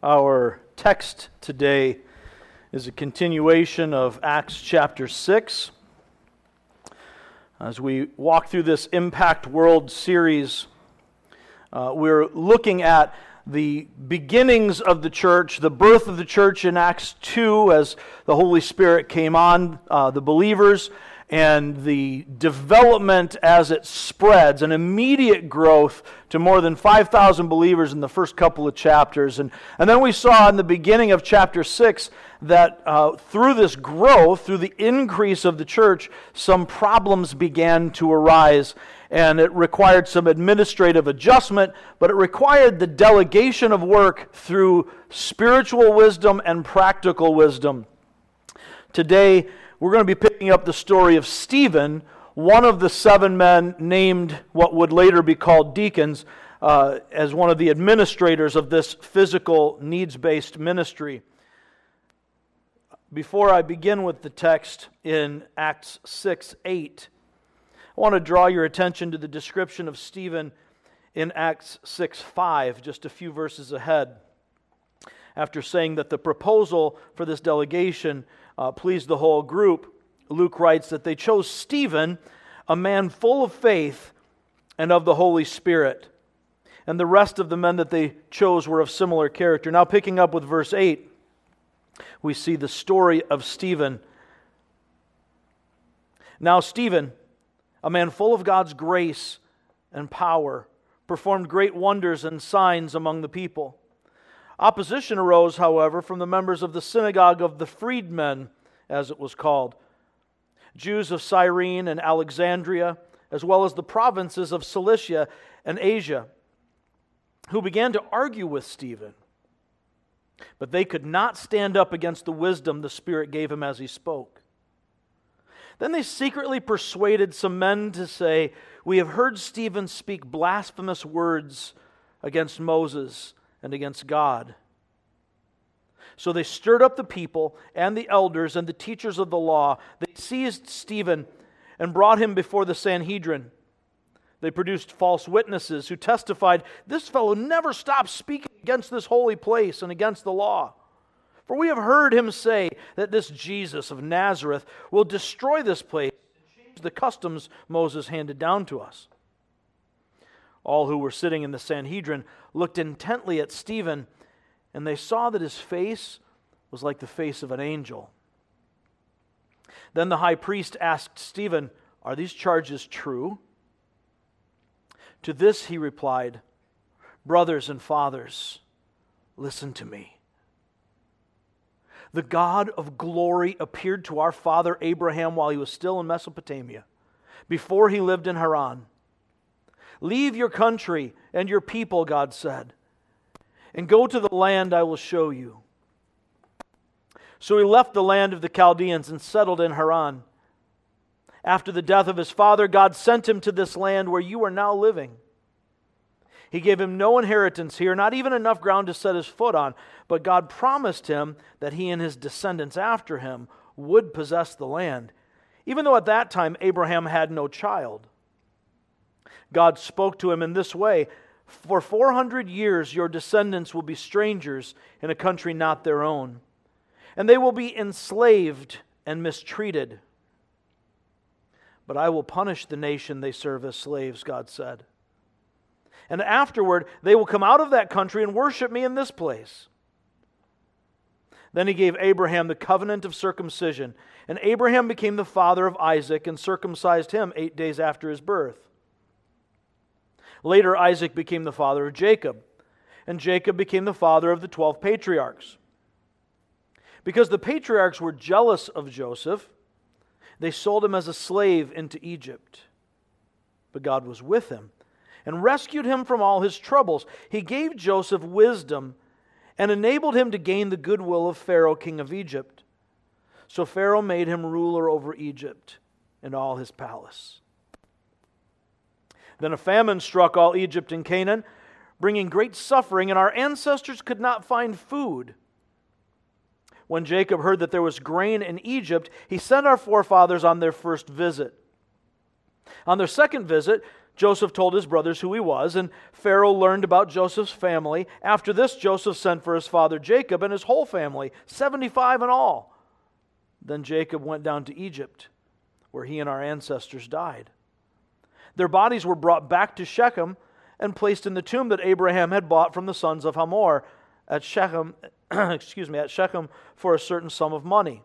Our text today is a continuation of Acts chapter 6. As we walk through this Impact World series, uh, we're looking at the beginnings of the church, the birth of the church in Acts 2 as the Holy Spirit came on uh, the believers, and the development as it spreads, an immediate growth to more than 5,000 believers in the first couple of chapters. And, and then we saw in the beginning of chapter 6 that uh, through this growth, through the increase of the church, some problems began to arise. And it required some administrative adjustment, but it required the delegation of work through spiritual wisdom and practical wisdom. Today, we're going to be picking up the story of Stephen, one of the seven men named what would later be called deacons, uh, as one of the administrators of this physical needs based ministry. Before I begin with the text in Acts 6 8, I want to draw your attention to the description of Stephen in Acts 6 5, just a few verses ahead. After saying that the proposal for this delegation uh, pleased the whole group, Luke writes that they chose Stephen, a man full of faith and of the Holy Spirit. And the rest of the men that they chose were of similar character. Now, picking up with verse 8, we see the story of Stephen. Now, Stephen, a man full of God's grace and power, performed great wonders and signs among the people. Opposition arose, however, from the members of the synagogue of the freedmen, as it was called, Jews of Cyrene and Alexandria, as well as the provinces of Cilicia and Asia, who began to argue with Stephen. But they could not stand up against the wisdom the Spirit gave him as he spoke. Then they secretly persuaded some men to say, We have heard Stephen speak blasphemous words against Moses and against God. So they stirred up the people and the elders and the teachers of the law. They seized Stephen and brought him before the Sanhedrin. They produced false witnesses who testified, This fellow never stops speaking against this holy place and against the law. For we have heard him say that this Jesus of Nazareth will destroy this place and change the customs Moses handed down to us. All who were sitting in the Sanhedrin looked intently at Stephen, and they saw that his face was like the face of an angel. Then the high priest asked Stephen, Are these charges true? To this he replied, Brothers and fathers, listen to me. The God of glory appeared to our father Abraham while he was still in Mesopotamia, before he lived in Haran. Leave your country and your people, God said, and go to the land I will show you. So he left the land of the Chaldeans and settled in Haran. After the death of his father, God sent him to this land where you are now living. He gave him no inheritance here, not even enough ground to set his foot on, but God promised him that he and his descendants after him would possess the land, even though at that time Abraham had no child. God spoke to him in this way For 400 years your descendants will be strangers in a country not their own, and they will be enslaved and mistreated. But I will punish the nation they serve as slaves, God said. And afterward, they will come out of that country and worship me in this place. Then he gave Abraham the covenant of circumcision, and Abraham became the father of Isaac and circumcised him eight days after his birth. Later, Isaac became the father of Jacob, and Jacob became the father of the 12 patriarchs. Because the patriarchs were jealous of Joseph, they sold him as a slave into Egypt. But God was with him and rescued him from all his troubles. He gave Joseph wisdom and enabled him to gain the goodwill of Pharaoh, king of Egypt. So Pharaoh made him ruler over Egypt and all his palace. Then a famine struck all Egypt and Canaan, bringing great suffering, and our ancestors could not find food. When Jacob heard that there was grain in Egypt, he sent our forefathers on their first visit. On their second visit, Joseph told his brothers who he was, and Pharaoh learned about Joseph's family. After this, Joseph sent for his father Jacob and his whole family, 75 in all. Then Jacob went down to Egypt, where he and our ancestors died. Their bodies were brought back to Shechem and placed in the tomb that Abraham had bought from the sons of Hamor at Shechem, excuse me, at Shechem for a certain sum of money.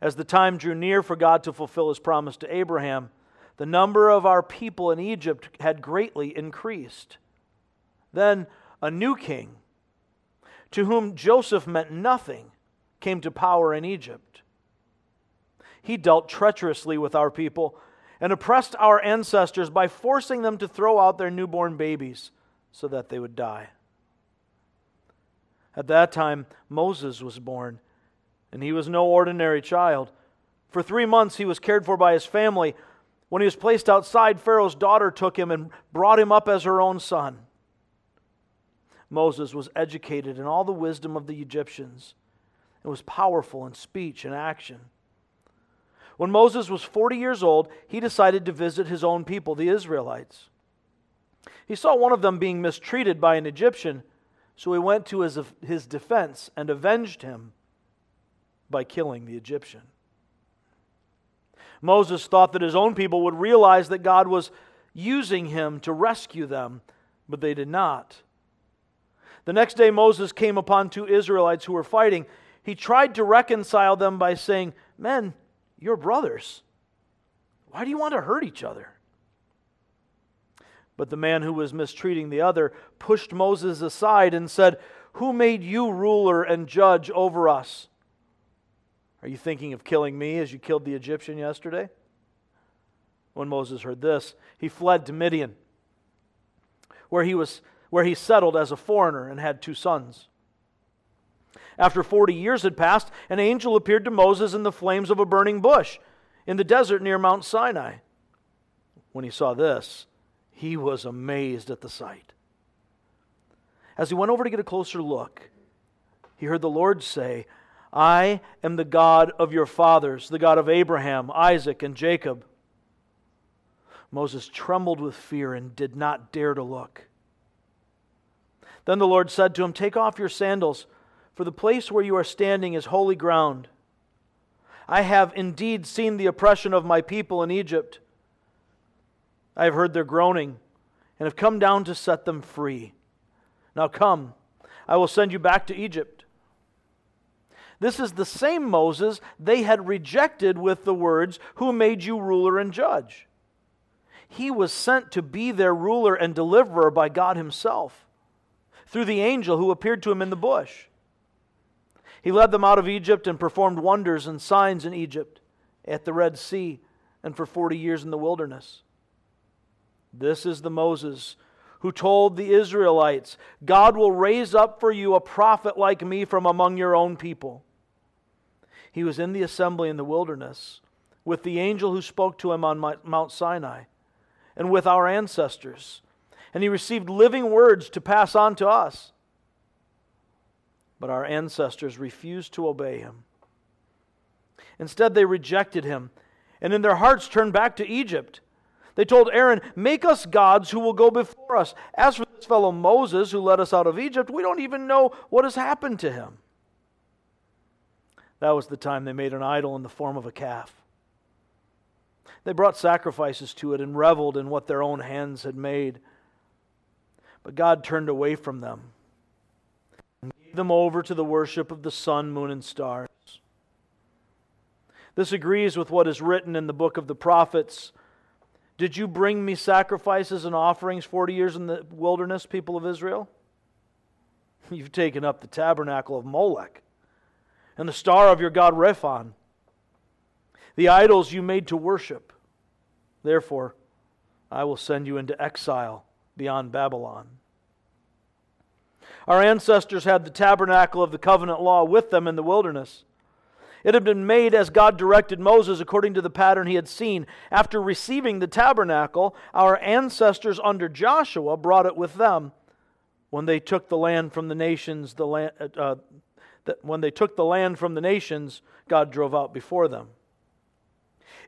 As the time drew near for God to fulfill his promise to Abraham, the number of our people in Egypt had greatly increased. Then a new king, to whom Joseph meant nothing, came to power in Egypt. He dealt treacherously with our people and oppressed our ancestors by forcing them to throw out their newborn babies so that they would die. At that time, Moses was born, and he was no ordinary child. For three months, he was cared for by his family when he was placed outside, Pharaoh's daughter took him and brought him up as her own son. Moses was educated in all the wisdom of the Egyptians and was powerful in speech and action. When Moses was 40 years old, he decided to visit his own people, the Israelites. He saw one of them being mistreated by an Egyptian, so he went to his, his defense and avenged him by killing the Egyptian. Moses thought that his own people would realize that God was using him to rescue them, but they did not. The next day, Moses came upon two Israelites who were fighting. He tried to reconcile them by saying, Men, you're brothers. Why do you want to hurt each other? But the man who was mistreating the other pushed Moses aside and said, Who made you ruler and judge over us? Are you thinking of killing me as you killed the Egyptian yesterday? When Moses heard this, he fled to Midian, where he, was, where he settled as a foreigner and had two sons. After 40 years had passed, an angel appeared to Moses in the flames of a burning bush in the desert near Mount Sinai. When he saw this, he was amazed at the sight. As he went over to get a closer look, he heard the Lord say, I am the God of your fathers, the God of Abraham, Isaac, and Jacob. Moses trembled with fear and did not dare to look. Then the Lord said to him, Take off your sandals, for the place where you are standing is holy ground. I have indeed seen the oppression of my people in Egypt. I have heard their groaning and have come down to set them free. Now come, I will send you back to Egypt. This is the same Moses they had rejected with the words, Who made you ruler and judge? He was sent to be their ruler and deliverer by God Himself through the angel who appeared to him in the bush. He led them out of Egypt and performed wonders and signs in Egypt, at the Red Sea, and for 40 years in the wilderness. This is the Moses who told the Israelites, God will raise up for you a prophet like me from among your own people. He was in the assembly in the wilderness with the angel who spoke to him on Mount Sinai and with our ancestors. And he received living words to pass on to us. But our ancestors refused to obey him. Instead, they rejected him and in their hearts turned back to Egypt. They told Aaron, Make us gods who will go before us. As for this fellow Moses who led us out of Egypt, we don't even know what has happened to him. That was the time they made an idol in the form of a calf. They brought sacrifices to it and reveled in what their own hands had made. But God turned away from them them over to the worship of the sun, moon, and stars. This agrees with what is written in the book of the prophets. Did you bring me sacrifices and offerings 40 years in the wilderness, people of Israel? You've taken up the tabernacle of Molech and the star of your God Rephan, the idols you made to worship. Therefore, I will send you into exile beyond Babylon. Our ancestors had the tabernacle of the covenant law with them in the wilderness. It had been made as God directed Moses according to the pattern he had seen. After receiving the tabernacle, our ancestors under Joshua brought it with them when they took the land from the nations, the land, uh, that when they took the land from the nations, God drove out before them.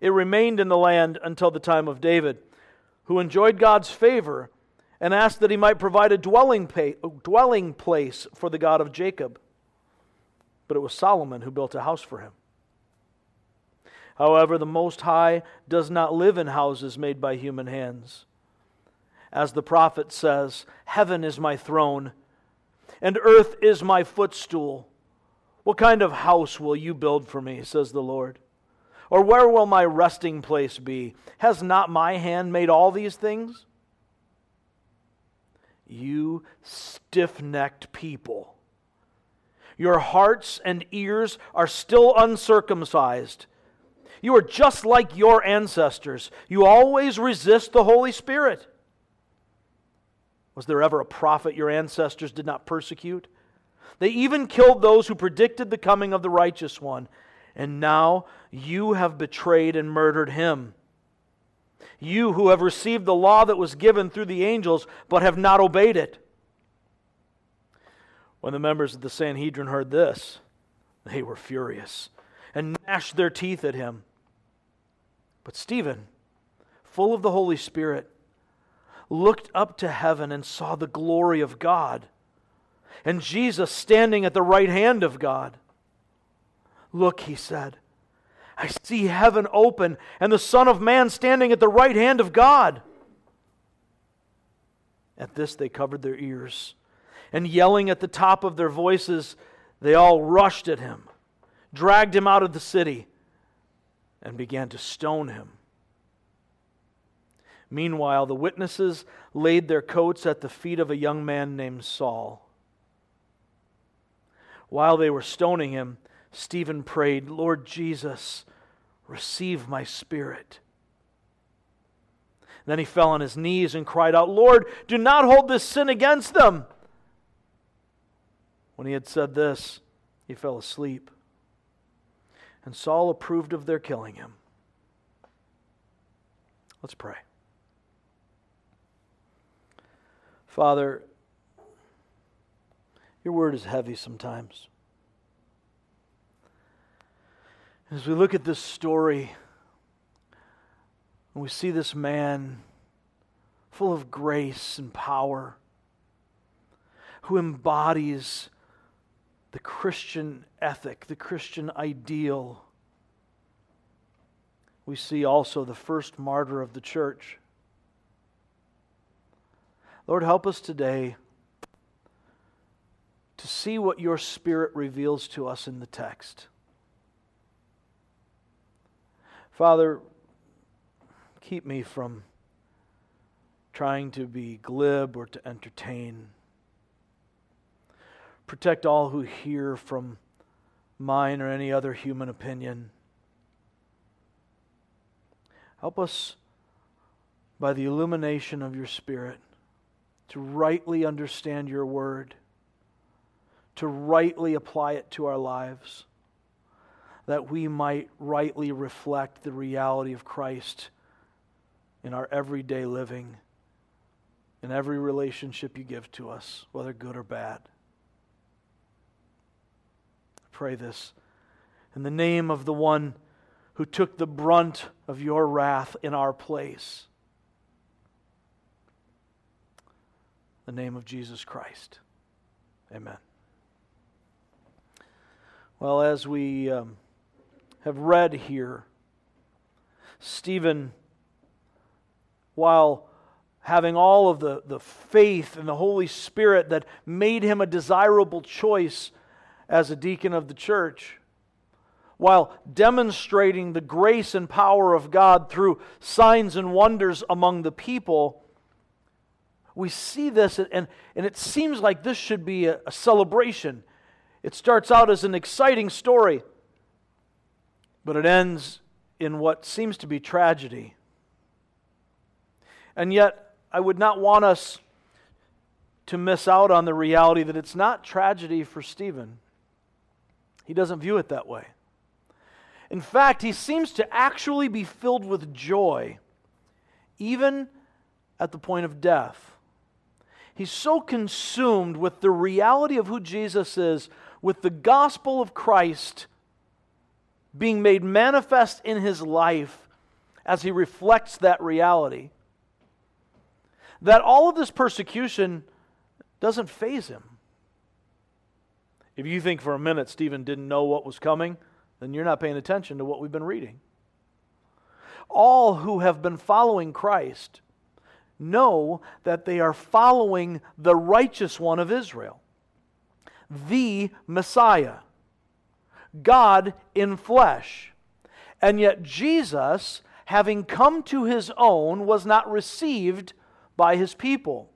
It remained in the land until the time of David, who enjoyed God's favor and asked that he might provide a dwelling, dwelling place for the God of Jacob. But it was Solomon who built a house for him. However, the Most High does not live in houses made by human hands. As the prophet says, Heaven is my throne, and earth is my footstool. What kind of house will you build for me, says the Lord? Or where will my resting place be? Has not my hand made all these things? You stiff necked people. Your hearts and ears are still uncircumcised. You are just like your ancestors. You always resist the Holy Spirit. Was there ever a prophet your ancestors did not persecute? They even killed those who predicted the coming of the righteous one. And now you have betrayed and murdered him. You who have received the law that was given through the angels, but have not obeyed it. When the members of the Sanhedrin heard this, they were furious and gnashed their teeth at him. But Stephen, full of the Holy Spirit, looked up to heaven and saw the glory of God, and Jesus standing at the right hand of God. Look, he said, I see heaven open and the Son of Man standing at the right hand of God. At this, they covered their ears, and yelling at the top of their voices, they all rushed at him, dragged him out of the city and began to stone him. Meanwhile, the witnesses laid their coats at the feet of a young man named Saul. While they were stoning him, Stephen prayed, Lord Jesus, receive my spirit. Then he fell on his knees and cried out, Lord, do not hold this sin against them. When he had said this, he fell asleep and Saul approved of their killing him. Let's pray. Father, your word is heavy sometimes. As we look at this story, and we see this man full of grace and power, who embodies the Christian ethic, the Christian ideal. We see also the first martyr of the church. Lord, help us today to see what your Spirit reveals to us in the text. Father, keep me from trying to be glib or to entertain. Protect all who hear from mine or any other human opinion. Help us by the illumination of your Spirit to rightly understand your word, to rightly apply it to our lives, that we might rightly reflect the reality of Christ in our everyday living, in every relationship you give to us, whether good or bad I pray this in the name of the one who took the brunt of your wrath in our place. The name of Jesus Christ. Amen. Well, as we um, have read here, Stephen, while having all of the, the faith and the Holy Spirit that made him a desirable choice as a deacon of the church while demonstrating the grace and power of God through signs and wonders among the people, we see this, and, and it seems like this should be a, a celebration. It starts out as an exciting story, but it ends in what seems to be tragedy. And yet, I would not want us to miss out on the reality that it's not tragedy for Stephen. He doesn't view it that way. In fact, he seems to actually be filled with joy, even at the point of death. He's so consumed with the reality of who Jesus is, with the gospel of Christ being made manifest in his life as he reflects that reality, that all of this persecution doesn't faze him. If you think for a minute Stephen didn't know what was coming, then you're not paying attention to what we've been reading. All who have been following Christ know that they are following the righteous one of Israel, the Messiah, God in flesh. And yet, Jesus, having come to his own, was not received by his people.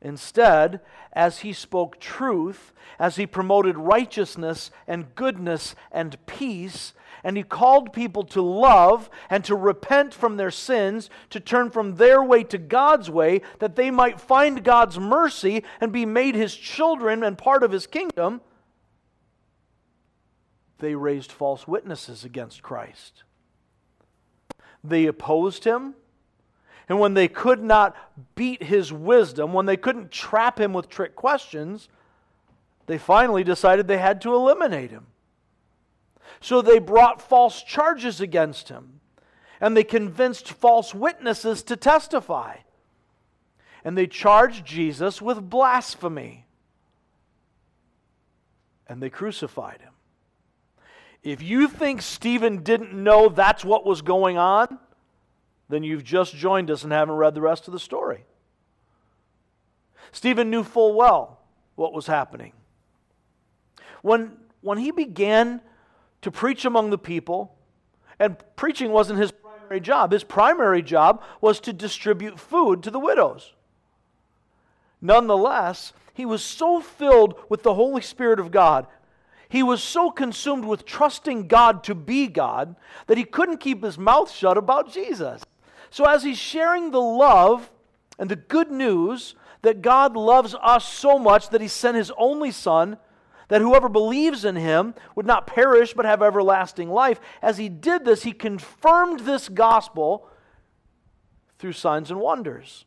Instead, as he spoke truth, as he promoted righteousness and goodness and peace, and he called people to love and to repent from their sins, to turn from their way to God's way, that they might find God's mercy and be made his children and part of his kingdom, they raised false witnesses against Christ. They opposed him. And when they could not beat his wisdom, when they couldn't trap him with trick questions, they finally decided they had to eliminate him. So they brought false charges against him, and they convinced false witnesses to testify. And they charged Jesus with blasphemy. And they crucified him. If you think Stephen didn't know that's what was going on, then you've just joined us and haven't read the rest of the story. Stephen knew full well what was happening. When, when he began to preach among the people, and preaching wasn't his primary job, his primary job was to distribute food to the widows. Nonetheless, he was so filled with the Holy Spirit of God he was so consumed with trusting God to be God that he couldn't keep his mouth shut about Jesus. So, as he's sharing the love and the good news that God loves us so much that he sent his only Son, that whoever believes in him would not perish but have everlasting life, as he did this, he confirmed this gospel through signs and wonders.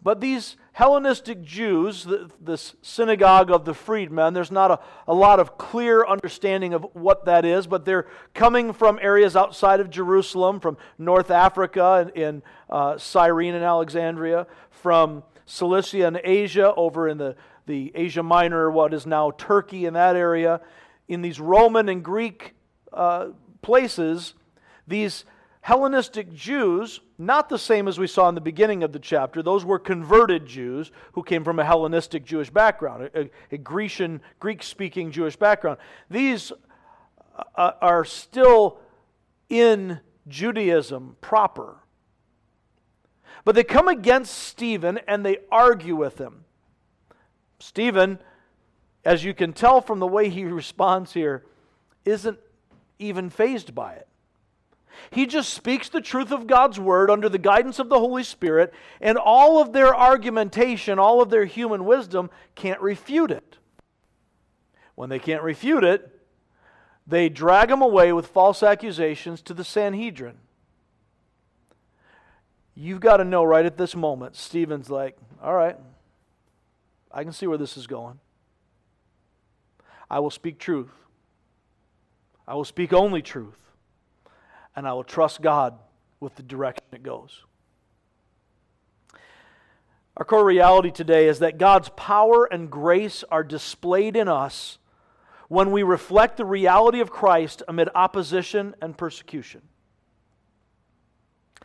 But these Hellenistic Jews, this synagogue of the freedmen, there's not a, a lot of clear understanding of what that is, but they're coming from areas outside of Jerusalem, from North Africa in, uh, Cyrene and Alexandria, from Cilicia and Asia over in the, the Asia Minor, what is now Turkey in that area. In these Roman and Greek uh, places, these Hellenistic Jews, not the same as we saw in the beginning of the chapter. Those were converted Jews who came from a Hellenistic Jewish background, a, a Grecian, Greek speaking Jewish background. These uh, uh, are still in Judaism proper. But they come against Stephen and they argue with him. Stephen, as you can tell from the way he responds here, isn't even fazed by it. He just speaks the truth of God's word under the guidance of the Holy Spirit, and all of their argumentation, all of their human wisdom can't refute it. When they can't refute it, they drag him away with false accusations to the Sanhedrin. You've got to know right at this moment, Stephen's like, all right, I can see where this is going. I will speak truth. I will speak only truth and I will trust God with the direction it goes. Our core reality today is that God's power and grace are displayed in us when we reflect the reality of Christ amid opposition and persecution.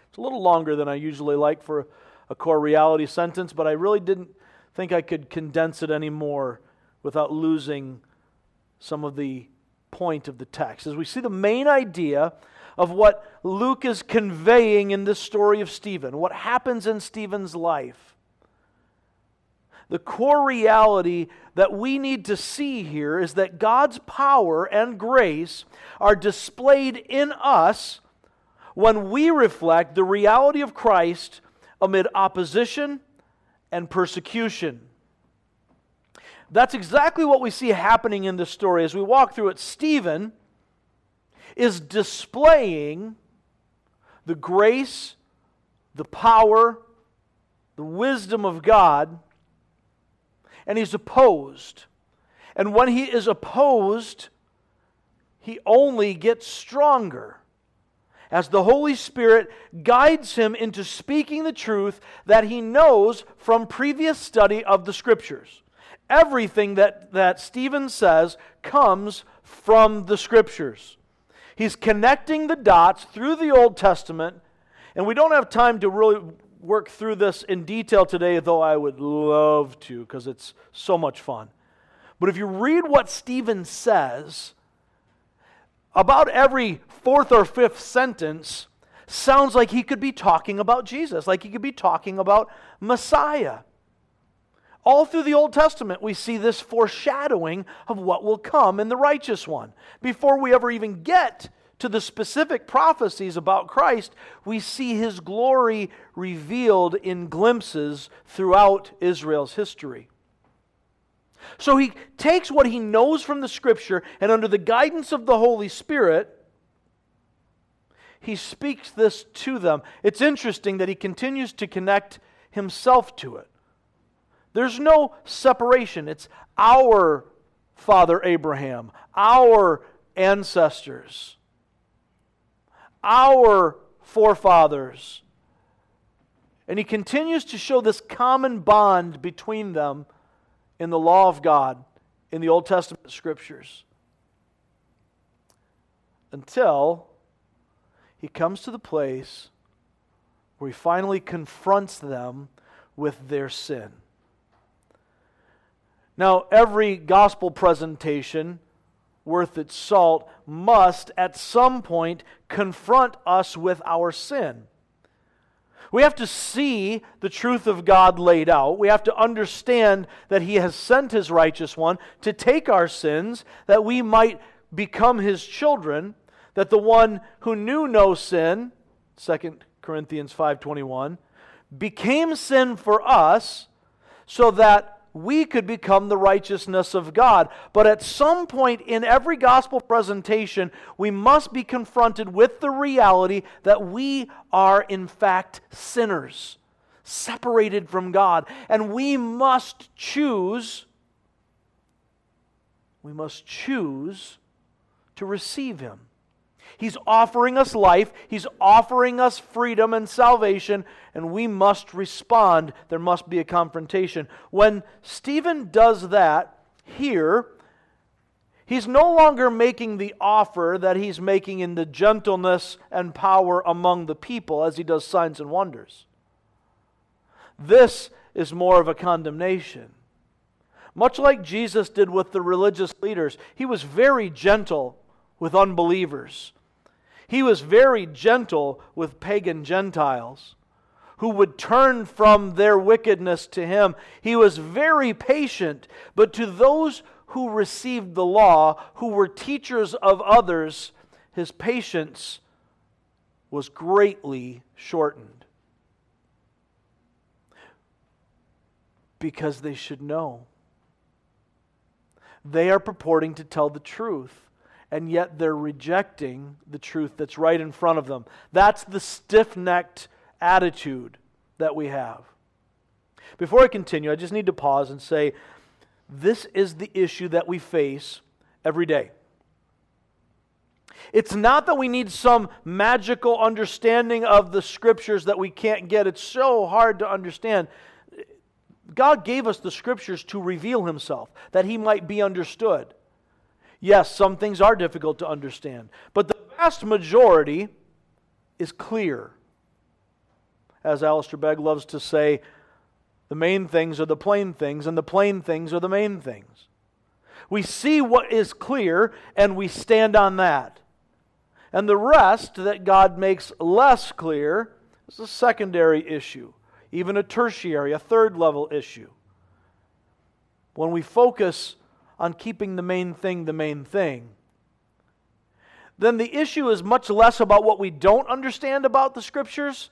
It's a little longer than I usually like for a core reality sentence, but I really didn't think I could condense it anymore without losing some of the point of the text. As we see the main idea of what Luke is conveying in this story of Stephen, what happens in Stephen's life. The core reality that we need to see here is that God's power and grace are displayed in us when we reflect the reality of Christ amid opposition and persecution. That's exactly what we see happening in this story. As we walk through it, Stephen is displaying the grace, the power, the wisdom of God, and he's opposed. And when he is opposed, he only gets stronger. as the Holy Spirit guides him into speaking the truth that he knows from previous study of the Scriptures. Everything that, that Stephen says comes from the Scriptures. He's connecting the dots through the Old Testament, and we don't have time to really work through this in detail today, though I would love to because it's so much fun. But if you read what Stephen says, about every fourth or fifth sentence sounds like he could be talking about Jesus, like he could be talking about Messiah. All through the Old Testament, we see this foreshadowing of what will come in the righteous one. Before we ever even get to the specific prophecies about Christ, we see his glory revealed in glimpses throughout Israel's history. So he takes what he knows from the scripture, and under the guidance of the Holy Spirit, he speaks this to them. It's interesting that he continues to connect himself to it. There's no separation. It's our father Abraham, our ancestors, our forefathers. And he continues to show this common bond between them in the law of God in the Old Testament scriptures until he comes to the place where he finally confronts them with their sin. Now, every gospel presentation worth its salt must at some point confront us with our sin. We have to see the truth of God laid out. We have to understand that He has sent His righteous one to take our sins, that we might become His children, that the one who knew no sin, 2 Corinthians 5:21, became sin for us so that we could become the righteousness of God. But at some point in every gospel presentation, we must be confronted with the reality that we are, in fact, sinners, separated from God. And we must choose, we must choose to receive Him. He's offering us life, He's offering us freedom and salvation, and we must respond. There must be a confrontation. When Stephen does that here, he's no longer making the offer that he's making in the gentleness and power among the people as he does signs and wonders. This is more of a condemnation. Much like Jesus did with the religious leaders, he was very gentle with unbelievers. He was very gentle with pagan Gentiles who would turn from their wickedness to him. He was very patient, but to those who received the law, who were teachers of others, his patience was greatly shortened. Because they should know. They are purporting to tell the truth and yet they're rejecting the truth that's right in front of them. That's the stiff necked attitude that we have. Before I continue, I just need to pause and say this is the issue that we face every day. It's not that we need some magical understanding of the scriptures that we can't get. It's so hard to understand. God gave us the scriptures to reveal himself, that he might be understood. Yes, some things are difficult to understand, but the vast majority is clear. As Alistair Begg loves to say, the main things are the plain things, and the plain things are the main things. We see what is clear, and we stand on that. And the rest that God makes less clear is a secondary issue, even a tertiary, a third level issue. When we focus on keeping the main thing the main thing, then the issue is much less about what we don't understand about the Scriptures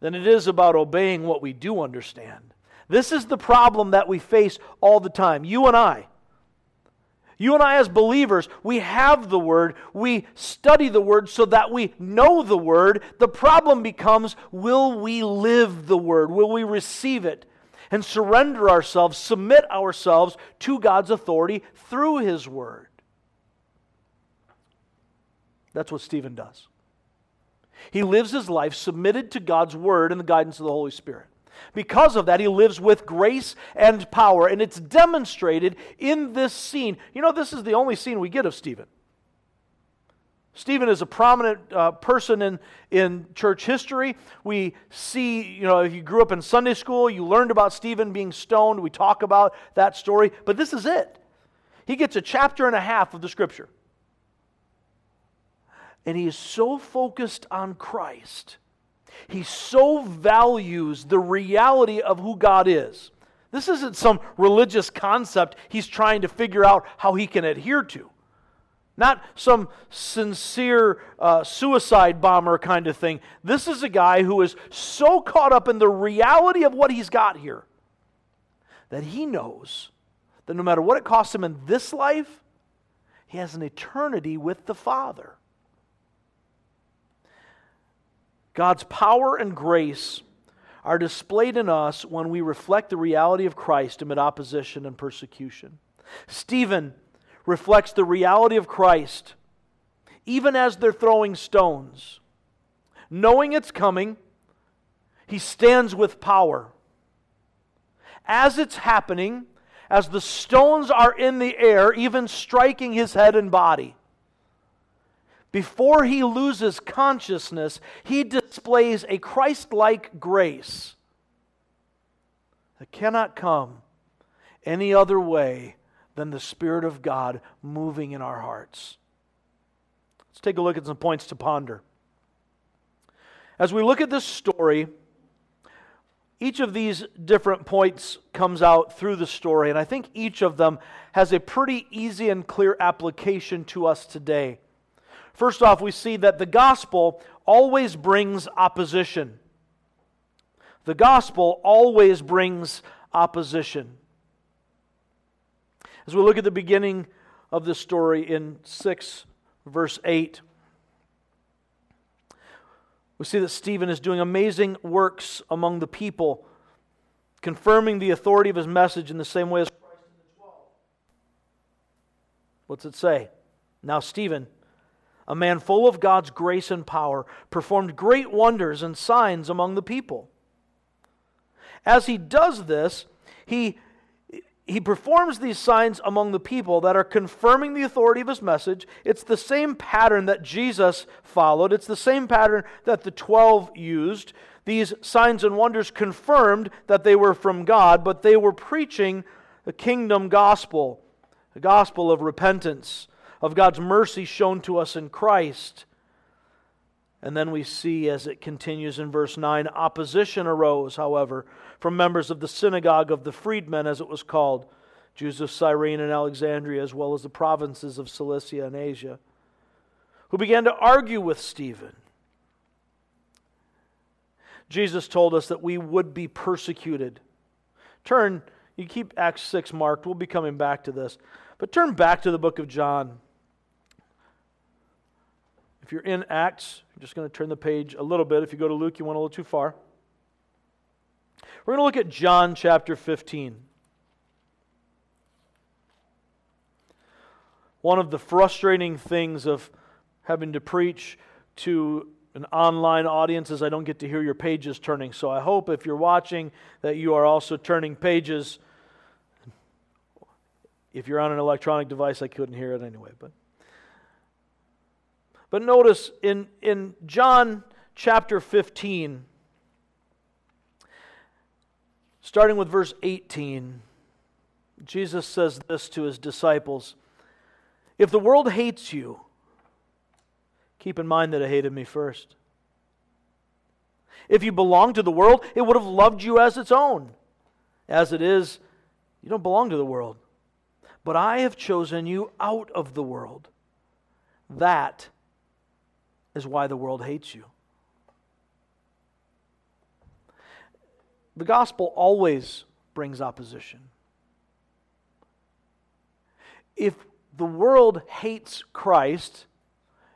than it is about obeying what we do understand. This is the problem that we face all the time, you and I. You and I, as believers, we have the Word. We study the Word so that we know the Word. The problem becomes will we live the Word? Will we receive it? And surrender ourselves, submit ourselves to God's authority through His Word. That's what Stephen does. He lives his life submitted to God's word and the guidance of the Holy Spirit. Because of that, he lives with grace and power, and it's demonstrated in this scene. You know, this is the only scene we get of Stephen. Stephen is a prominent uh, person in, in church history. We see, you know, if you grew up in Sunday school, you learned about Stephen being stoned. We talk about that story, but this is it. He gets a chapter and a half of the scripture. And he is so focused on Christ. He so values the reality of who God is. This isn't some religious concept he's trying to figure out how he can adhere to. Not some sincere uh, suicide bomber kind of thing. This is a guy who is so caught up in the reality of what he's got here that he knows that no matter what it costs him in this life, he has an eternity with the Father. God's power and grace are displayed in us when we reflect the reality of Christ amid opposition and persecution. Stephen reflects the reality of Christ, even as they're throwing stones. Knowing it's coming, he stands with power. As it's happening, as the stones are in the air, even striking his head and body, before he loses consciousness, he displays a Christ like grace that cannot come any other way than the Spirit of God moving in our hearts. Let's take a look at some points to ponder. As we look at this story, each of these different points comes out through the story, and I think each of them has a pretty easy and clear application to us today. First off, we see that the gospel always brings opposition. The gospel always brings opposition. As we look at the beginning of the story in 6, verse 8, we see that Stephen is doing amazing works among the people, confirming the authority of his message in the same way as Christ in the 12. What's it say? Now, Stephen, a man full of God's grace and power, performed great wonders and signs among the people. As he does this, he he performs these signs among the people that are confirming the authority of his message. It's the same pattern that Jesus followed, it's the same pattern that the 12 used. These signs and wonders confirmed that they were from God, but they were preaching the kingdom gospel, the gospel of repentance, of God's mercy shown to us in Christ. And then we see, as it continues in verse 9, opposition arose, however, from members of the synagogue of the freedmen, as it was called, Jews of Cyrene and Alexandria, as well as the provinces of Cilicia and Asia, who began to argue with Stephen. Jesus told us that we would be persecuted. Turn, you keep Acts 6 marked, we'll be coming back to this, but turn back to the book of John. If you're in Acts, I'm just going to turn the page a little bit. If you go to Luke, you went a little too far. We're going to look at John chapter 15. One of the frustrating things of having to preach to an online audience is I don't get to hear your pages turning. So I hope if you're watching that you are also turning pages. If you're on an electronic device, I couldn't hear it anyway, but but notice in, in John chapter 15, starting with verse 18, Jesus says this to his disciples If the world hates you, keep in mind that it hated me first. If you belong to the world, it would have loved you as its own. As it is, you don't belong to the world. But I have chosen you out of the world. That is why the world hates you. The gospel always brings opposition. If the world hates Christ,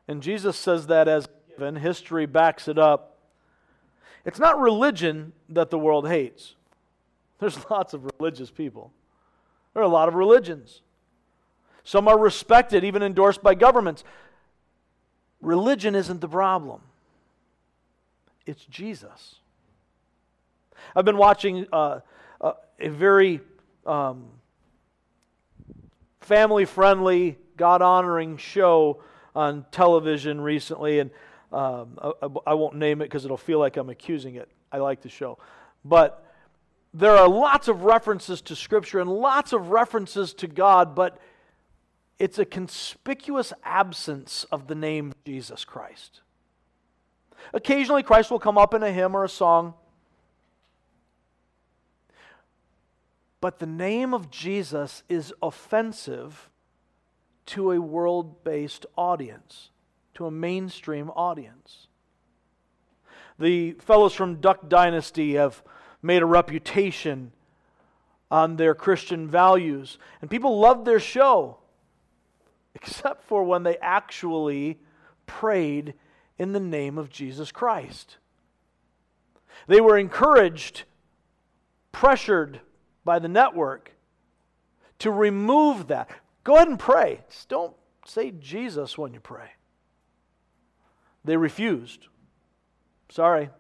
and Jesus says that as given, history backs it up, it's not religion that the world hates. There's lots of religious people. There are a lot of religions. Some are respected, even endorsed by governments. Religion isn't the problem. It's Jesus. I've been watching uh, uh, a very um, family friendly, God honoring show on television recently, and um, I, I, won't name it because it'll feel like I'm accusing it. I like the show. But there are lots of references to Scripture and lots of references to God, but it's a conspicuous absence of the name Jesus Christ. Occasionally, Christ will come up in a hymn or a song. But the name of Jesus is offensive to a world based audience, to a mainstream audience. The fellows from Duck Dynasty have made a reputation on their Christian values, and people loved their show, except for when they actually prayed in the name of Jesus Christ. They were encouraged, pressured by the network to remove that. Go ahead and pray. Just don't say Jesus when you pray. They refused. Sorry.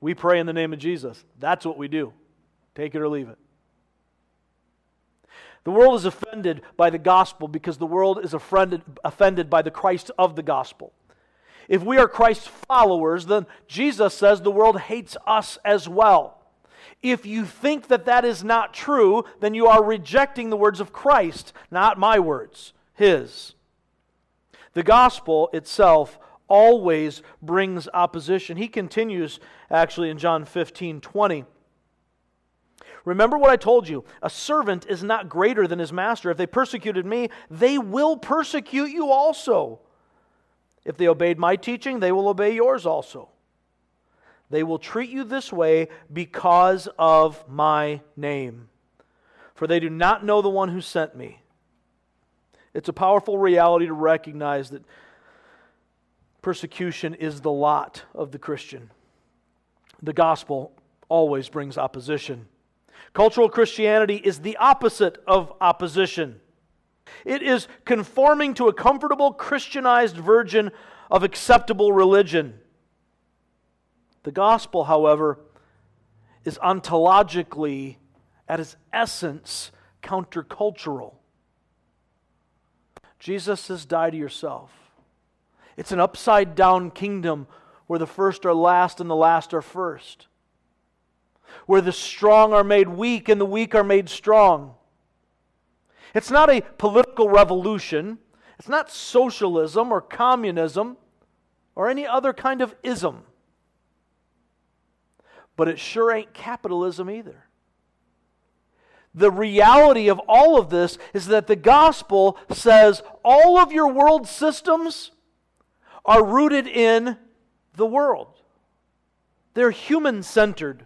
We pray in the name of Jesus. That's what we do. Take it or leave it. The world is offended by the gospel because the world is offended, offended by the Christ of the gospel. If we are Christ's followers, then Jesus says the world hates us as well. If you think that that is not true, then you are rejecting the words of Christ, not my words, his. The gospel itself always brings opposition. He continues actually in John 15 20. Remember what I told you a servant is not greater than his master. If they persecuted me, they will persecute you also. If they obeyed my teaching, they will obey yours also. They will treat you this way because of my name. For they do not know the one who sent me. It's a powerful reality to recognize that persecution is the lot of the Christian. The gospel always brings opposition. Cultural Christianity is the opposite of opposition. It is conforming to a comfortable Christianized version of acceptable religion. The gospel, however, is ontologically, at its essence, countercultural. Jesus says, Die to yourself. It's an upside down kingdom where the first are last and the last are first, where the strong are made weak and the weak are made strong. It's not a political revolution, it's not socialism or communism or any other kind of ism. But it sure ain't capitalism either. The reality of all of this is that the gospel says all of your world systems are rooted in the world. They're human centered.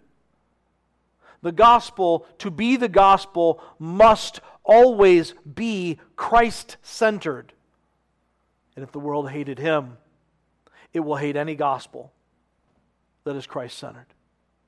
The gospel, to be the gospel, must always be Christ centered. And if the world hated him, it will hate any gospel that is Christ centered.